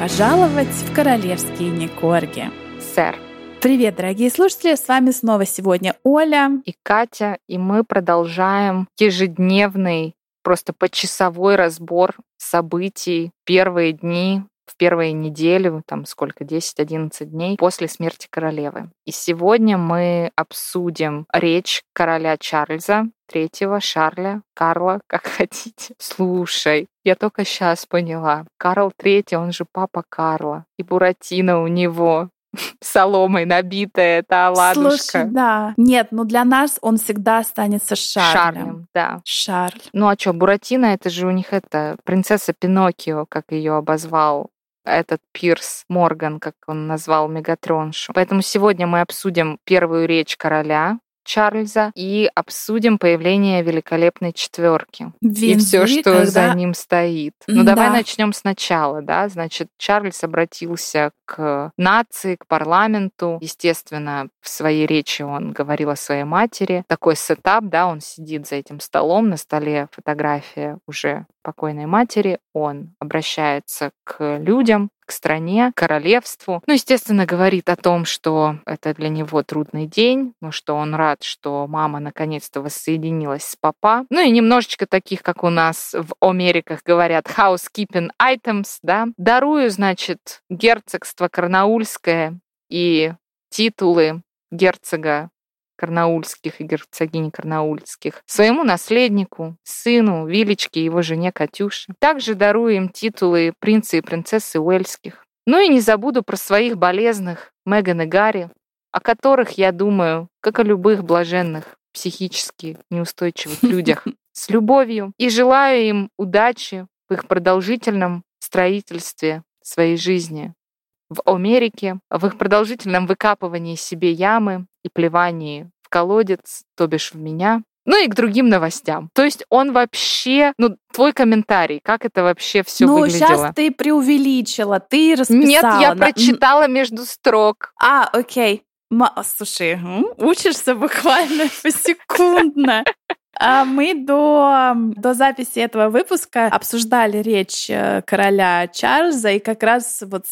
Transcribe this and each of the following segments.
пожаловать в королевские Некорги. Сэр. Привет, дорогие слушатели! С вами снова сегодня Оля и Катя, и мы продолжаем ежедневный, просто почасовой разбор событий первые дни в первые недели, там сколько, 10-11 дней после смерти королевы. И сегодня мы обсудим речь короля Чарльза, третьего Шарля, Карла, как хотите. Слушай, я только сейчас поняла. Карл Третий, он же папа Карла. И Буратино у него соломой набитая эта оладушка. Слушай, да. Нет, ну для нас он всегда останется Шарлем. Шарлем, да. Шарль. Ну а что, Буратино, это же у них это принцесса Пиноккио, как ее обозвал этот Пирс Морган, как он назвал Мегатроншу. Поэтому сегодня мы обсудим первую речь короля, Чарльза и обсудим появление великолепной четверки и все, что когда... за ним стоит. Ну да. давай начнем сначала, да. Значит, Чарльз обратился к нации, к парламенту. Естественно, в своей речи он говорил о своей матери. Такой сетап, да, он сидит за этим столом, на столе фотография уже покойной матери. Он обращается к людям, к стране, к королевству. Ну, естественно, говорит о том, что это для него трудный день, ну, что он рад, что мама наконец-то воссоединилась с папа. Ну и немножечко таких, как у нас в Америках говорят, housekeeping items, да. Дарую, значит, герцогство Карнаульское и титулы герцога Карнаульских и герцогини Карнаульских, своему наследнику, сыну, Вилечке и его жене Катюше. Также дарую им титулы принца и принцессы Уэльских. Ну и не забуду про своих болезных Меган и Гарри, о которых я думаю, как о любых блаженных, психически неустойчивых людях, с любовью и желаю им удачи в их продолжительном строительстве своей жизни в Америке, в их продолжительном выкапывании себе ямы и плевании в колодец, то бишь в меня, ну и к другим новостям. То есть он вообще, ну, твой комментарий, как это вообще все ну, выглядело? Ну, сейчас ты преувеличила, ты расписала. Нет, я прочитала между строк. А, окей. Ма, слушай, учишься буквально посекундно. А мы до, до записи этого выпуска обсуждали речь э, короля Чарльза и как раз вот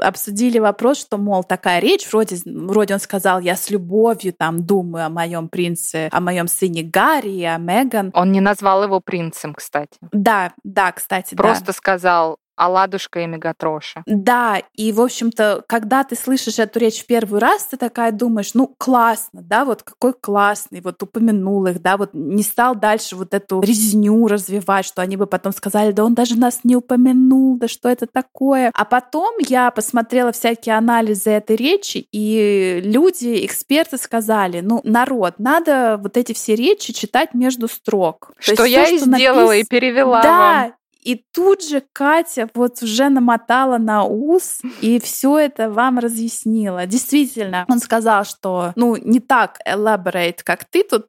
обсудили вопрос, что, мол, такая речь, вроде, вроде он сказал, я с любовью там думаю о моем принце, о моем сыне Гарри и о Меган. Он не назвал его принцем, кстати. Да, да, кстати, Просто да. сказал, Оладушка и Мегатроша. Да, и, в общем-то, когда ты слышишь эту речь в первый раз, ты такая думаешь, ну, классно, да, вот какой классный, вот упомянул их, да, вот не стал дальше вот эту резню развивать, что они бы потом сказали, да он даже нас не упомянул, да что это такое. А потом я посмотрела всякие анализы этой речи, и люди, эксперты сказали, ну, народ, надо вот эти все речи читать между строк. Что я все, и что сделала напис... и перевела да, вам. И тут же Катя вот уже намотала на ус и все это вам разъяснила. Действительно, он сказал, что ну не так elaborate, как ты тут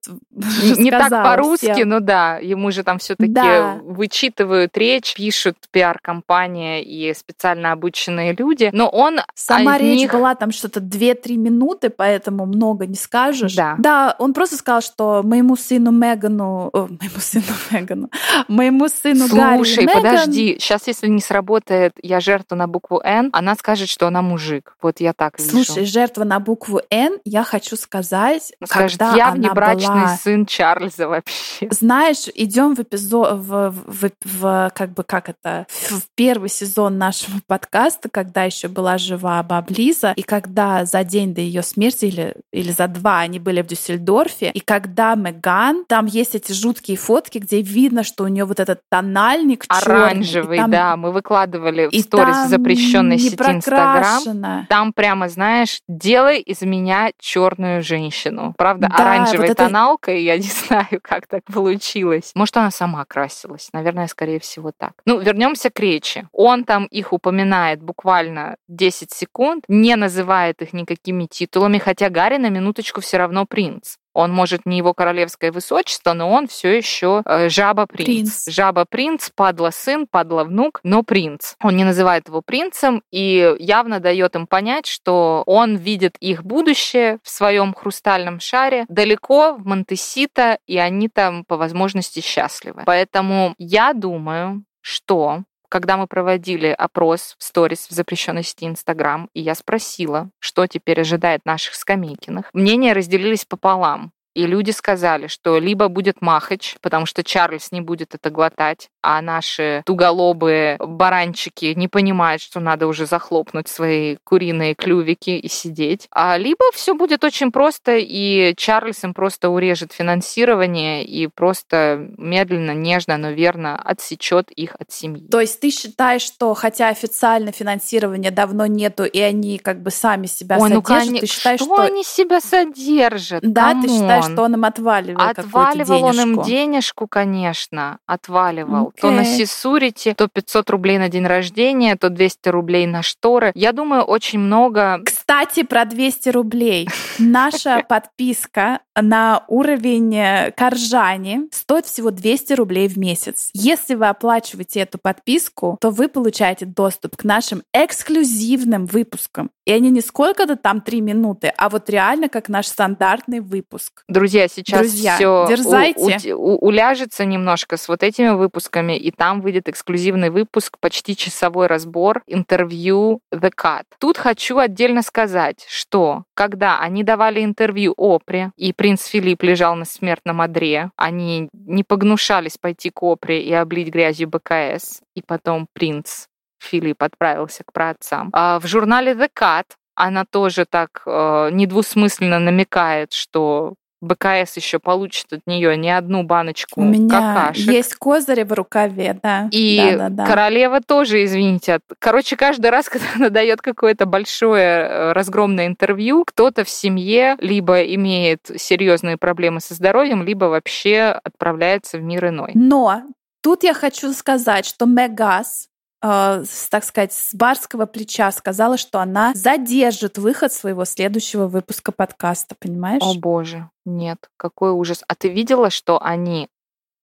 Не так по-русски, но да, ему же там все-таки да. вычитывают речь, пишут пиар-компания и специально обученные люди, но он Сама речь них... была там что-то 2-3 минуты, поэтому много не скажешь. Да. Да, он просто сказал, что моему сыну Мегану, о, моему сыну Мегану, моему сыну Слушай, Гарри Слушай, подожди, сейчас если не сработает я жертва на букву Н, она скажет, что она мужик. Вот я так вижу. Слушай, жертва на букву Н, я хочу сказать, Скажет, когда я она внебрачный была... сын Чарльза вообще. Знаешь, идем в эпизод, в, в, в, в, как бы, как это, в первый сезон нашего подкаста, когда еще была жива баб Лиза, и когда за день до ее смерти или, или за два они были в Дюссельдорфе, и когда Меган, там есть эти жуткие фотки, где видно, что у нее вот этот тональник Оранжевый, там, да, мы выкладывали в сторис запрещенной сети Инстаграм. Там прямо, знаешь, делай из меня черную женщину. Правда, Да, оранжевой вот это- тоналкой, я не знаю, как так получилось. Может, она сама красилась. Наверное, скорее всего, так. Ну, вернемся к речи. Он там их упоминает буквально 10 секунд, не называет их никакими титулами, хотя Гарри на минуточку все равно принц. Он, может, не его королевское высочество, но он все еще э, жаба-принц. Принц. Жаба-принц, падла-сын, падла-внук, но принц. Он не называет его принцем и явно дает им понять, что он видит их будущее в своем хрустальном шаре далеко в Монтесита, и они там по возможности счастливы. Поэтому я думаю, что когда мы проводили опрос в сторис в запрещенной сети Инстаграм, и я спросила, что теперь ожидает наших Скамейкиных, мнения разделились пополам. И люди сказали, что либо будет Махач, потому что Чарльз не будет это глотать, а наши туголобые баранчики не понимают, что надо уже захлопнуть свои куриные клювики и сидеть. А либо все будет очень просто, и Чарльз им просто урежет финансирование и просто медленно, нежно, но верно отсечет их от семьи. То есть ты считаешь, что хотя официально финансирования давно нету, и они как бы сами себя Ой, содержат, ну, ты считаешь, что... что они себя содержат? Да, Come on. ты считаешь, что он им отваливал Отваливал он им денежку, конечно, отваливал. То на Сисурите, то 500 рублей на день рождения, то 200 рублей на шторы. Я думаю, очень много... Кстати, про 200 рублей. Наша подписка на уровень э, Коржани стоит всего 200 рублей в месяц. Если вы оплачиваете эту подписку, то вы получаете доступ к нашим эксклюзивным выпускам. И они не сколько-то там три минуты, а вот реально как наш стандартный выпуск. Друзья, сейчас Друзья, все дерзайте. У, у, уляжется немножко с вот этими выпусками, и там выйдет эксклюзивный выпуск, почти часовой разбор, интервью The Cut. Тут хочу отдельно сказать, что когда они давали интервью Опре, и принц Филипп лежал на смертном одре, они не погнушались пойти к Опре и облить грязью БКС, и потом принц Филипп отправился к праотцам. А в журнале The Cut она тоже так э, недвусмысленно намекает, что БКС еще получит от нее не одну баночку У меня какашек. есть козыри в рукаве, да. И да, да, да. королева тоже, извините. Короче, каждый раз, когда она дает какое-то большое э, разгромное интервью, кто-то в семье либо имеет серьезные проблемы со здоровьем, либо вообще отправляется в мир иной. Но тут я хочу сказать, что Мегас э, так сказать, с барского плеча сказала, что она задержит выход своего следующего выпуска подкаста, понимаешь? О боже, нет, какой ужас. А ты видела, что они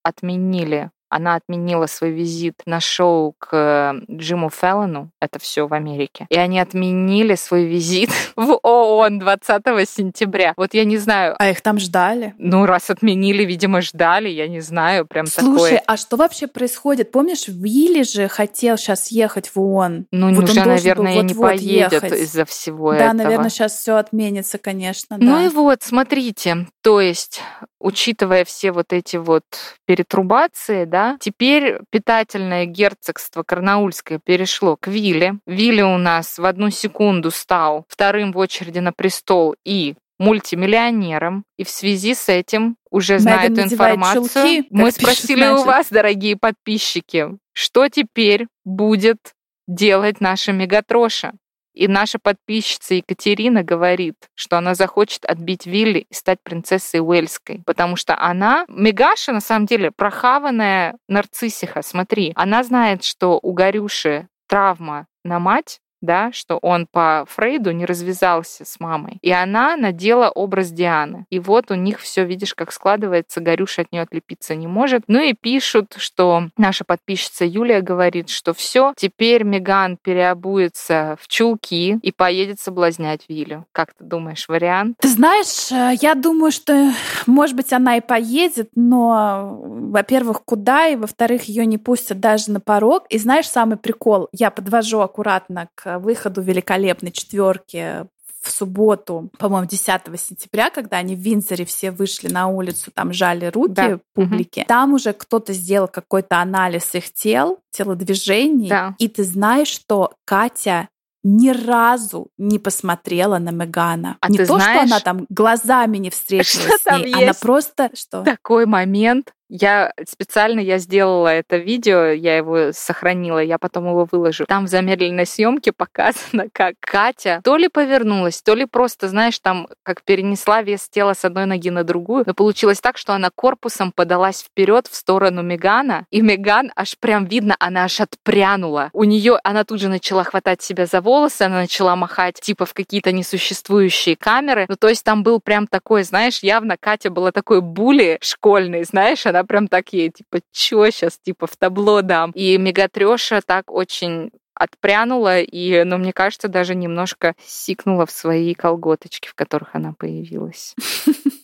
отменили она отменила свой визит на шоу к Джиму Феллону, это все в Америке, и они отменили свой визит в ООН 20 сентября. Вот я не знаю. А их там ждали? Ну, раз отменили, видимо, ждали, я не знаю, прям Слушай, такое. а что вообще происходит? Помнишь, Вилли же хотел сейчас ехать в ООН. Ну, вот уже, наверное, вот не поедет из-за всего да, этого. Да, наверное, сейчас все отменится, конечно. Ну да. и вот, смотрите, то есть, учитывая все вот эти вот перетрубации, да, Теперь питательное герцогство Карнаульское перешло к Вилле. Вилли у нас в одну секунду стал вторым в очереди на престол и мультимиллионером, и в связи с этим уже зная эту информацию, чулки, мы спросили у вас, дорогие подписчики, что теперь будет делать наша Мегатроша? И наша подписчица Екатерина говорит, что она захочет отбить Вилли и стать принцессой Уэльской, потому что она, Мегаша, на самом деле, прохаванная нарциссиха, смотри, она знает, что у Горюши травма на мать, да, что он по Фрейду не развязался с мамой. И она надела образ Дианы. И вот у них все, видишь, как складывается, Горюша от нее отлепиться не может. Ну и пишут, что наша подписчица Юлия говорит, что все, теперь Меган переобуется в чулки и поедет соблазнять Вилю. Как ты думаешь, вариант? Ты знаешь, э, я думаю, что, может быть, она и поедет, но, во-первых, куда, и, во-вторых, ее не пустят даже на порог. И знаешь, самый прикол, я подвожу аккуратно к выходу великолепной четверки в субботу, по-моему, 10 сентября, когда они в Винзоре все вышли на улицу, там жали руки да. публике, угу. там уже кто-то сделал какой-то анализ их тел, телодвижений, да. и ты знаешь, что Катя ни разу не посмотрела на Мегана. А не то, знаешь, что она там глазами не встретилась с ней, она просто что? Такой момент, я специально я сделала это видео, я его сохранила, я потом его выложу. Там в замедленной съемке показано, как Катя то ли повернулась, то ли просто, знаешь, там как перенесла вес тела с одной ноги на другую. Но получилось так, что она корпусом подалась вперед в сторону Мегана, и Меган аж прям видно, она аж отпрянула. У нее она тут же начала хватать себя за волосы, она начала махать типа в какие-то несуществующие камеры. Ну то есть там был прям такой, знаешь, явно Катя была такой були школьный, знаешь, она прям так ей, типа, чё сейчас, типа, в табло дам. И Мегатрёша так очень отпрянула и, ну, мне кажется, даже немножко сикнула в свои колготочки, в которых она появилась.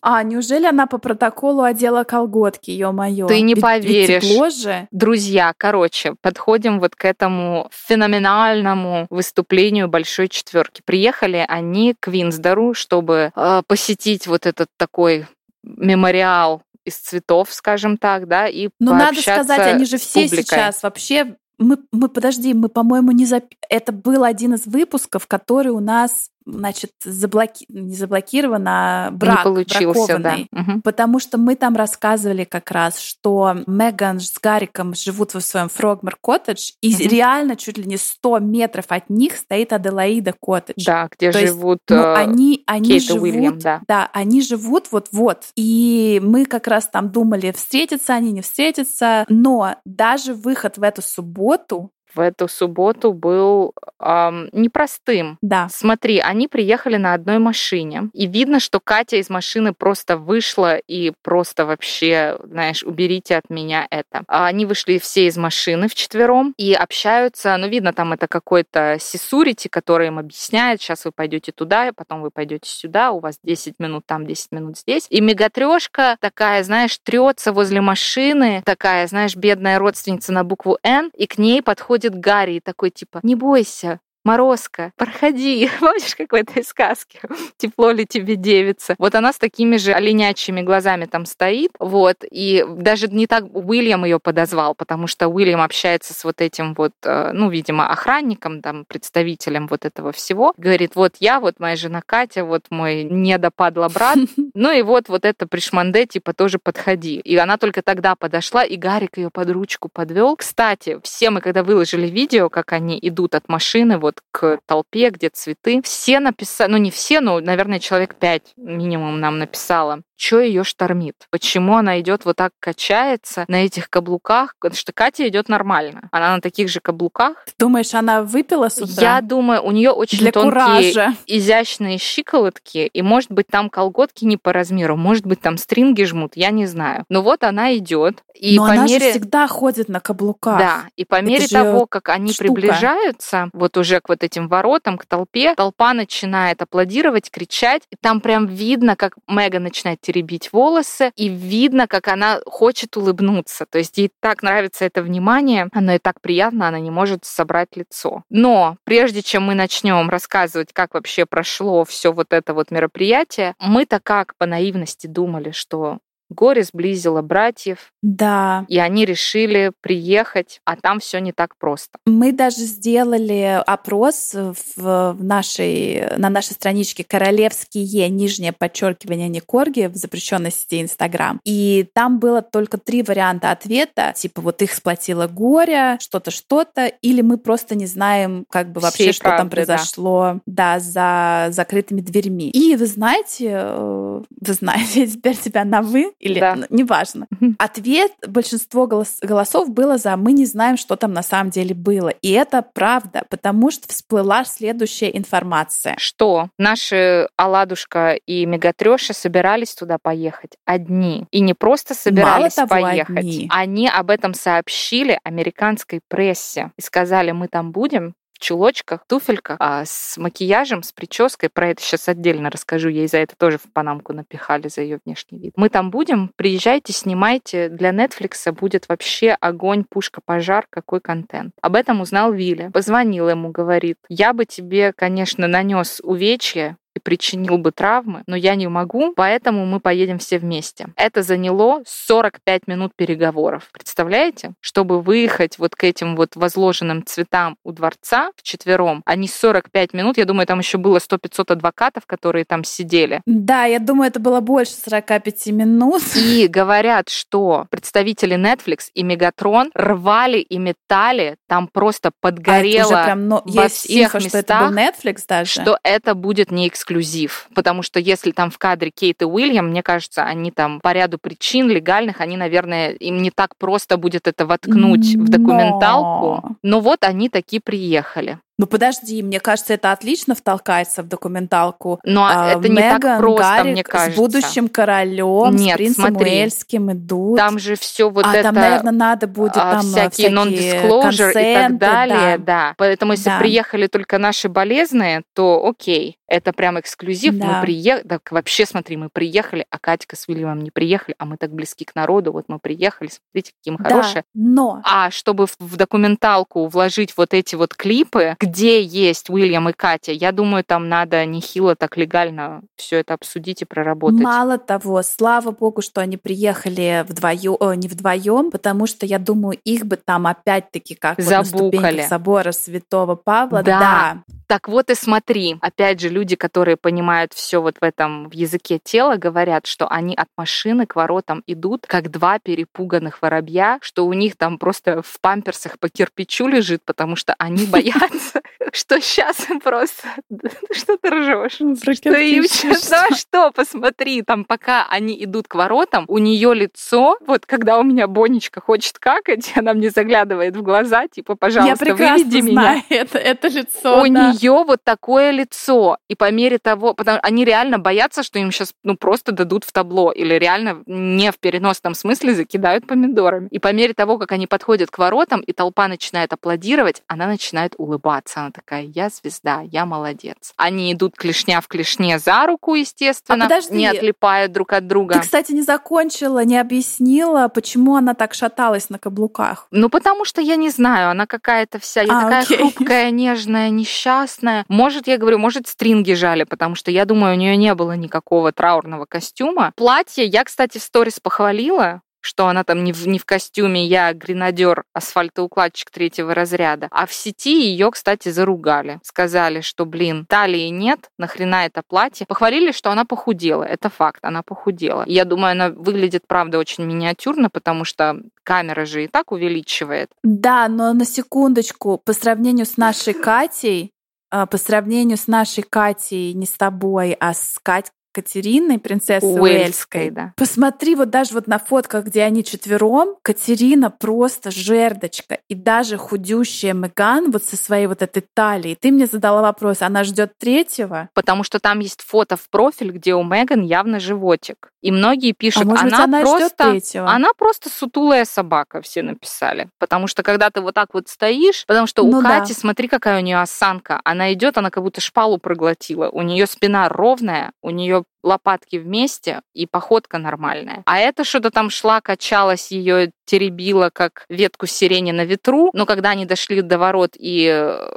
А, неужели она по протоколу одела колготки, ё-моё? Ты не поверишь. Ведь же. Друзья, короче, подходим вот к этому феноменальному выступлению Большой Четверки. Приехали они к Винсдору, чтобы э, посетить вот этот такой мемориал из цветов, скажем так, да, и Ну, надо сказать, они же все сейчас вообще мы, мы подожди, мы, по-моему, не зап... Это был один из выпусков, который у нас значит, заблоки... не заблокирован, а брак, не получился, да. Угу. Потому что мы там рассказывали как раз, что Меган с Гариком живут в своем Фрогмер коттедж, и угу. реально чуть ли не 100 метров от них стоит Аделаида коттедж. Да, где То живут есть, ну, они, они Кейт живут, Уильям, да. да, они живут вот-вот. И мы как раз там думали, встретятся они, не встретятся, но даже выход в эту субботу в эту субботу был эм, непростым. Да. Смотри, они приехали на одной машине, и видно, что Катя из машины просто вышла и просто вообще, знаешь, уберите от меня это. А они вышли все из машины вчетвером и общаются, ну, видно, там это какой-то сисурити, который им объясняет, сейчас вы пойдете туда, потом вы пойдете сюда, у вас 10 минут там, 10 минут здесь. И мегатрешка такая, знаешь, трется возле машины, такая, знаешь, бедная родственница на букву «Н», и к ней подходит подходит Гарри такой типа, не бойся, Морозка, проходи. Помнишь, как в этой сказке? Тепло ли тебе девица? Вот она с такими же оленячьими глазами там стоит, вот, и даже не так Уильям ее подозвал, потому что Уильям общается с вот этим вот, э, ну, видимо, охранником, там, представителем вот этого всего. Говорит, вот я, вот моя жена Катя, вот мой недопадло брат, ну и вот вот это пришманде, типа, тоже подходи. И она только тогда подошла, и Гарик ее под ручку подвел. Кстати, все мы, когда выложили видео, как они идут от машины, вот к толпе, где цветы. Все написали, ну не все, но, наверное, человек пять минимум нам написало что ее штормит, почему она идет вот так качается на этих каблуках, потому что Катя идет нормально, она на таких же каблуках. Ты думаешь, она выпила с утра? Я думаю, у нее очень Для тонкие, куража. изящные щиколотки, и может быть там колготки не по размеру, может быть там стринги жмут, я не знаю. Но вот она идет, и Но по она мере... же всегда ходит на каблуках. Да, и по мере же того, как они штука. приближаются, вот уже к вот этим воротам, к толпе, толпа начинает аплодировать, кричать, и там прям видно, как Мега начинает теребить волосы, и видно, как она хочет улыбнуться. То есть ей так нравится это внимание, оно и так приятно, она не может собрать лицо. Но прежде чем мы начнем рассказывать, как вообще прошло все вот это вот мероприятие, мы-то как по наивности думали, что Горе сблизило братьев, Да. и они решили приехать, а там все не так просто. Мы даже сделали опрос в нашей, на нашей страничке «Королевские, нижнее подчеркивание, не корги» в запрещенной сети Инстаграм. И там было только три варианта ответа. Типа вот их сплотило горе, что-то, что-то, или мы просто не знаем как бы вообще, Всей что там правды, да. произошло, да. за закрытыми дверьми. И вы знаете, э, вы знаете, теперь тебя на «вы», или Да. неважно. Ответ, большинство голос- голосов было за «мы не знаем, что там на самом деле было». И это правда, потому что всплыла следующая информация. Что наши Аладушка и Мегатрёша собирались туда поехать одни. И не просто собирались того, поехать. одни. Они об этом сообщили американской прессе и сказали, мы там будем чулочках, туфельках, а, с макияжем, с прической. Про это сейчас отдельно расскажу. Ей за это тоже в Панамку напихали, за ее внешний вид. Мы там будем, приезжайте, снимайте. Для Netflix будет вообще огонь, пушка, пожар, какой контент. Об этом узнал Вилли. Позвонил ему, говорит, я бы тебе, конечно, нанес увечья, и причинил бы травмы, но я не могу, поэтому мы поедем все вместе. Это заняло 45 минут переговоров. Представляете? Чтобы выехать вот к этим вот возложенным цветам у дворца вчетвером, они 45 минут, я думаю, там еще было 100-500 адвокатов, которые там сидели. Да, я думаю, это было больше 45 минут. И говорят, что представители Netflix и Мегатрон рвали и метали, там просто А подгорело уже прям, но во есть всех инфо, что это был местах, Netflix даже. что это будет не эксклюзив. Потому что если там в кадре Кейт и Уильям, мне кажется, они там по ряду причин легальных, они, наверное, им не так просто будет это воткнуть в Но. документалку. Но вот они таки приехали. Ну подожди, мне кажется, это отлично втолкается в документалку. Но а, это не Меган, так просто, Гарик мне кажется. С будущим королем, Нет, с принцем смотри, Уэльским идут. Там же все вот а, это. там, наверное, надо будет а, там всякие, всякие non-disclosure и так далее, да. да. Поэтому если да. приехали только наши болезные, то окей это прям эксклюзив. Да. Мы приехали, так вообще смотри, мы приехали, а Катька с Вильямом не приехали, а мы так близки к народу, вот мы приехали, смотрите, какие мы хорошие. Да, но... А чтобы в документалку вложить вот эти вот клипы, где есть Уильям и Катя, я думаю, там надо нехило так легально все это обсудить и проработать. Мало того, слава богу, что они приехали вдвоем, о, не вдвоем, потому что я думаю, их бы там опять-таки как Забукали. вот на ступеньках собора Святого Павла. Да. да. Так вот и смотри, опять же, люди, которые понимают все вот в этом в языке тела, говорят, что они от машины к воротам идут, как два перепуганных воробья, что у них там просто в памперсах по кирпичу лежит, потому что они боятся, что сейчас просто... Что ты ржешь? Ну, что им сейчас... Ну что, посмотри, там пока они идут к воротам, у нее лицо, вот когда у меня Бонечка хочет какать, она мне заглядывает в глаза, типа, пожалуйста, выведи меня. это, это лицо, У нее вот такое лицо. И по мере того, потому они реально боятся, что им сейчас ну просто дадут в табло или реально не в переносном смысле закидают помидорами. И по мере того, как они подходят к воротам, и толпа начинает аплодировать, она начинает улыбаться. Она такая, я звезда, я молодец. Они идут клешня в клешне за руку, естественно, а подожди. не отлипают друг от друга. Ты, кстати, не закончила, не объяснила, почему она так шаталась на каблуках. Ну, потому что я не знаю, она какая-то вся, я а, такая окей. хрупкая, нежная, несчастная. Может, я говорю, может, стринги жали, потому что я думаю, у нее не было никакого траурного костюма. Платье я, кстати, в сторис похвалила, что она там не в, не в костюме, я гренадер, асфальтоукладчик третьего разряда. А в сети ее, кстати, заругали. Сказали, что, блин, талии нет, нахрена это платье. Похвалили, что она похудела. Это факт, она похудела. Я думаю, она выглядит, правда, очень миниатюрно, потому что камера же и так увеличивает. Да, но на секундочку, по сравнению с нашей Катей, по сравнению с нашей Катей, не с тобой, а с Кать, Катериной, принцессой Уэльской. Да. Посмотри вот даже вот на фотках, где они четвером, Катерина просто жердочка. И даже худющая Меган вот со своей вот этой талией. Ты мне задала вопрос, она ждет третьего? Потому что там есть фото в профиль, где у Меган явно животик. И многие пишут, а может она, быть, она просто, третьего? она просто сутулая собака, все написали. Потому что когда ты вот так вот стоишь, потому что ну у да. Кати, смотри, какая у нее осанка. Она идет, она как будто шпалу проглотила. У нее спина ровная, у нее лопатки вместе и походка нормальная. А это что-то там шла, качалась, ее теребила, как ветку сирени на ветру. Но когда они дошли до ворот и э,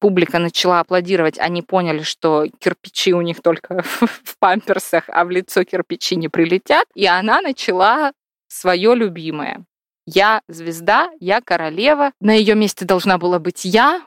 публика начала аплодировать, они поняли, что кирпичи у них только в памперсах, а в лицо кирпичи не прилетят. И она начала свое любимое. Я звезда, я королева, на ее месте должна была быть я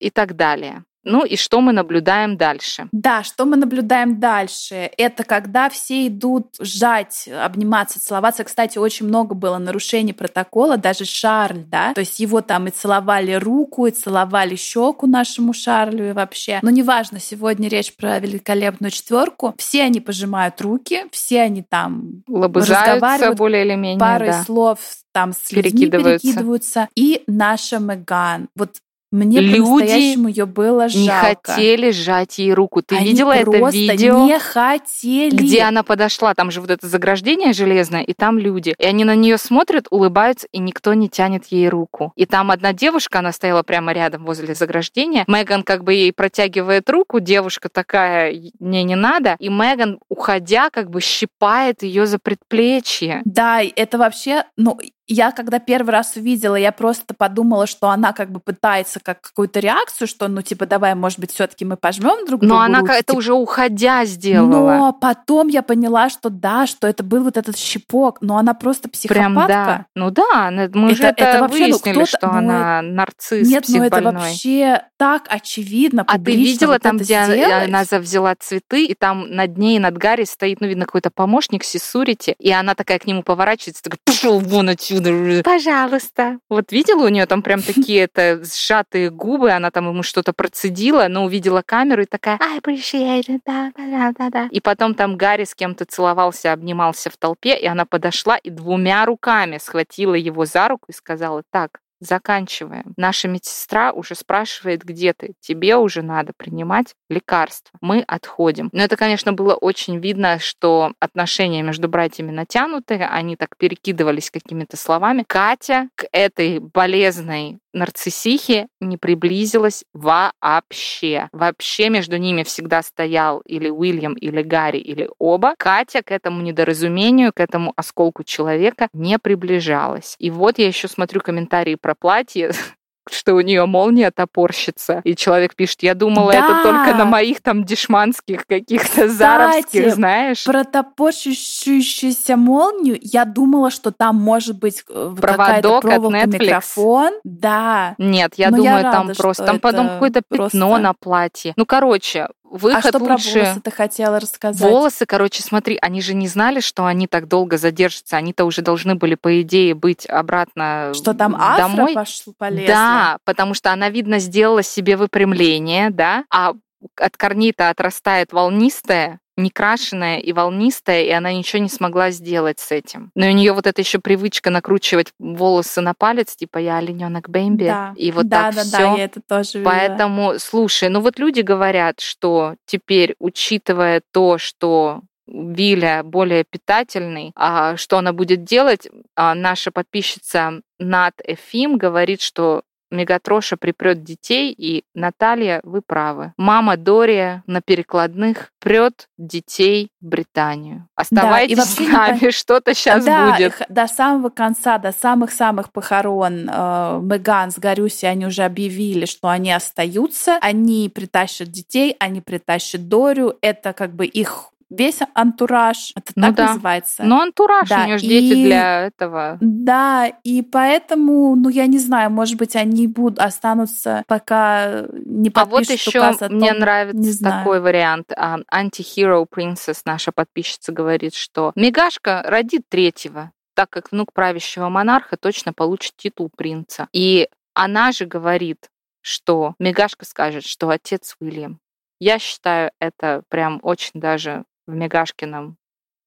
и так далее. Ну и что мы наблюдаем дальше? Да, что мы наблюдаем дальше? Это когда все идут сжать, обниматься, целоваться. Кстати, очень много было нарушений протокола, даже Шарль, да, то есть его там и целовали руку, и целовали щеку нашему Шарлю и вообще. Но неважно, сегодня речь про великолепную четверку. Все они пожимают руки, все они там разговаривают более или менее, парой да. слов там с перекидываются. перекидываются. И наша Меган. Вот мне Люди ее было жалко. не хотели сжать ей руку. Ты Они видела это видео? не хотели. Где она подошла, там же вот это заграждение железное, и там люди. И они на нее смотрят, улыбаются, и никто не тянет ей руку. И там одна девушка, она стояла прямо рядом возле заграждения. Меган как бы ей протягивает руку, девушка такая, мне не надо. И Меган, уходя, как бы щипает ее за предплечье. Да, это вообще, ну, я когда первый раз увидела, я просто подумала, что она как бы пытается как какую-то реакцию, что ну типа давай, может быть, все-таки мы пожмем друг другу. Но она руки, это уже уходя сделала. Но потом я поняла, что да, что это был вот этот щипок, но она просто психопатка. Прям да. Ну да, мы это, же это, это вообще, ну, выяснили, ну, что ну, она нарцисс, Нет, ну это вообще так очевидно. А ты видела вот там, где сделать? она взяла цветы, и там над ней, над Гарри стоит, ну видно, какой-то помощник Сисурити, и она такая к нему поворачивается, такая, пошел вон отсюда отсюда. Пожалуйста. Вот видела у нее там прям такие это сжатые губы, она там ему что-то процедила, но увидела камеру и такая I appreciate it, да, да, да, да. И потом там Гарри с кем-то целовался, обнимался в толпе, и она подошла и двумя руками схватила его за руку и сказала, так, заканчиваем. Наша медсестра уже спрашивает, где ты. Тебе уже надо принимать лекарства. Мы отходим. Но это, конечно, было очень видно, что отношения между братьями натянутые, они так перекидывались какими-то словами. Катя к этой болезной нарциссихе не приблизилась вообще. Вообще между ними всегда стоял или Уильям, или Гарри, или оба. Катя к этому недоразумению, к этому осколку человека не приближалась. И вот я еще смотрю комментарии про платье, что у нее молния топорщится. И человек пишет, я думала, да. это только на моих там дешманских каких-то заровских, знаешь. про топорщущуюся молнию я думала, что там может быть э, проводок проволока, от Netflix. микрофон. Да. Нет, я Но думаю, я рада, там просто, там потом какое-то просто... пятно на платье. Ну, короче, выход а что лучше... про волосы ты хотела рассказать? Волосы, короче, смотри, они же не знали, что они так долго задержатся. Они-то уже должны были, по идее, быть обратно Что там афро домой. пошло, полезло? Да, потому что она, видно, сделала себе выпрямление, да, а от корней-то отрастает волнистая, некрашенная и волнистая, и она ничего не смогла сделать с этим. Но у нее вот эта еще привычка накручивать волосы на палец, типа я олененок Бэмби, да. и вот да, так да, все. Да, я это тоже видела. Поэтому, слушай, ну вот люди говорят, что теперь, учитывая то, что Виля более питательный, а что она будет делать? А наша подписчица Над Эфим говорит, что Мегатроша припрет детей, и Наталья, вы правы. Мама Дория на перекладных прет детей в Британию. Оставайтесь да, с нами, не... что-то сейчас да, будет. До самого конца, до самых-самых похорон э, Меган с Гарюси они уже объявили, что они остаются, они притащат детей, они притащат Дорю, это как бы их весь антураж. Это ну так да. называется. Ну, антураж, да. у нее же дети для этого. Да, и поэтому, ну, я не знаю, может быть, они будут останутся, пока не подпишут А вот еще том, мне нравится такой вариант. Anti-Hero Princess, наша подписчица, говорит, что Мегашка родит третьего, так как внук правящего монарха точно получит титул принца. И она же говорит, что Мегашка скажет, что отец Уильям. Я считаю, это прям очень даже в Мегашкином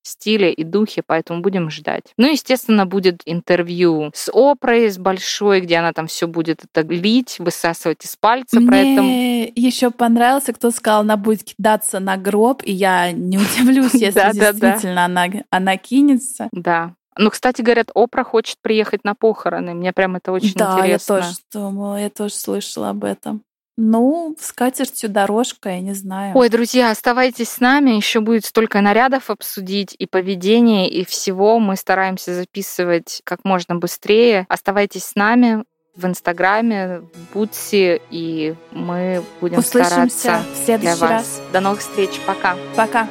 стиле и духе, поэтому будем ждать. Ну, естественно, будет интервью с Опрой, с большой, где она там все будет это лить, высасывать из пальца. Мне поэтому... еще понравился, кто сказал, она будет кидаться на гроб, и я не удивлюсь, если действительно она кинется. Да, ну, кстати, говорят, Опра хочет приехать на похороны. Мне прям это очень да, интересно. Да, я тоже думала, я тоже слышала об этом. Ну, с катертью дорожка, я не знаю. Ой, друзья, оставайтесь с нами, еще будет столько нарядов обсудить и поведение, и всего. Мы стараемся записывать как можно быстрее. Оставайтесь с нами в Инстаграме, в Бутси, и мы будем Услышимся стараться в следующий для вас. раз. До новых встреч. Пока. Пока.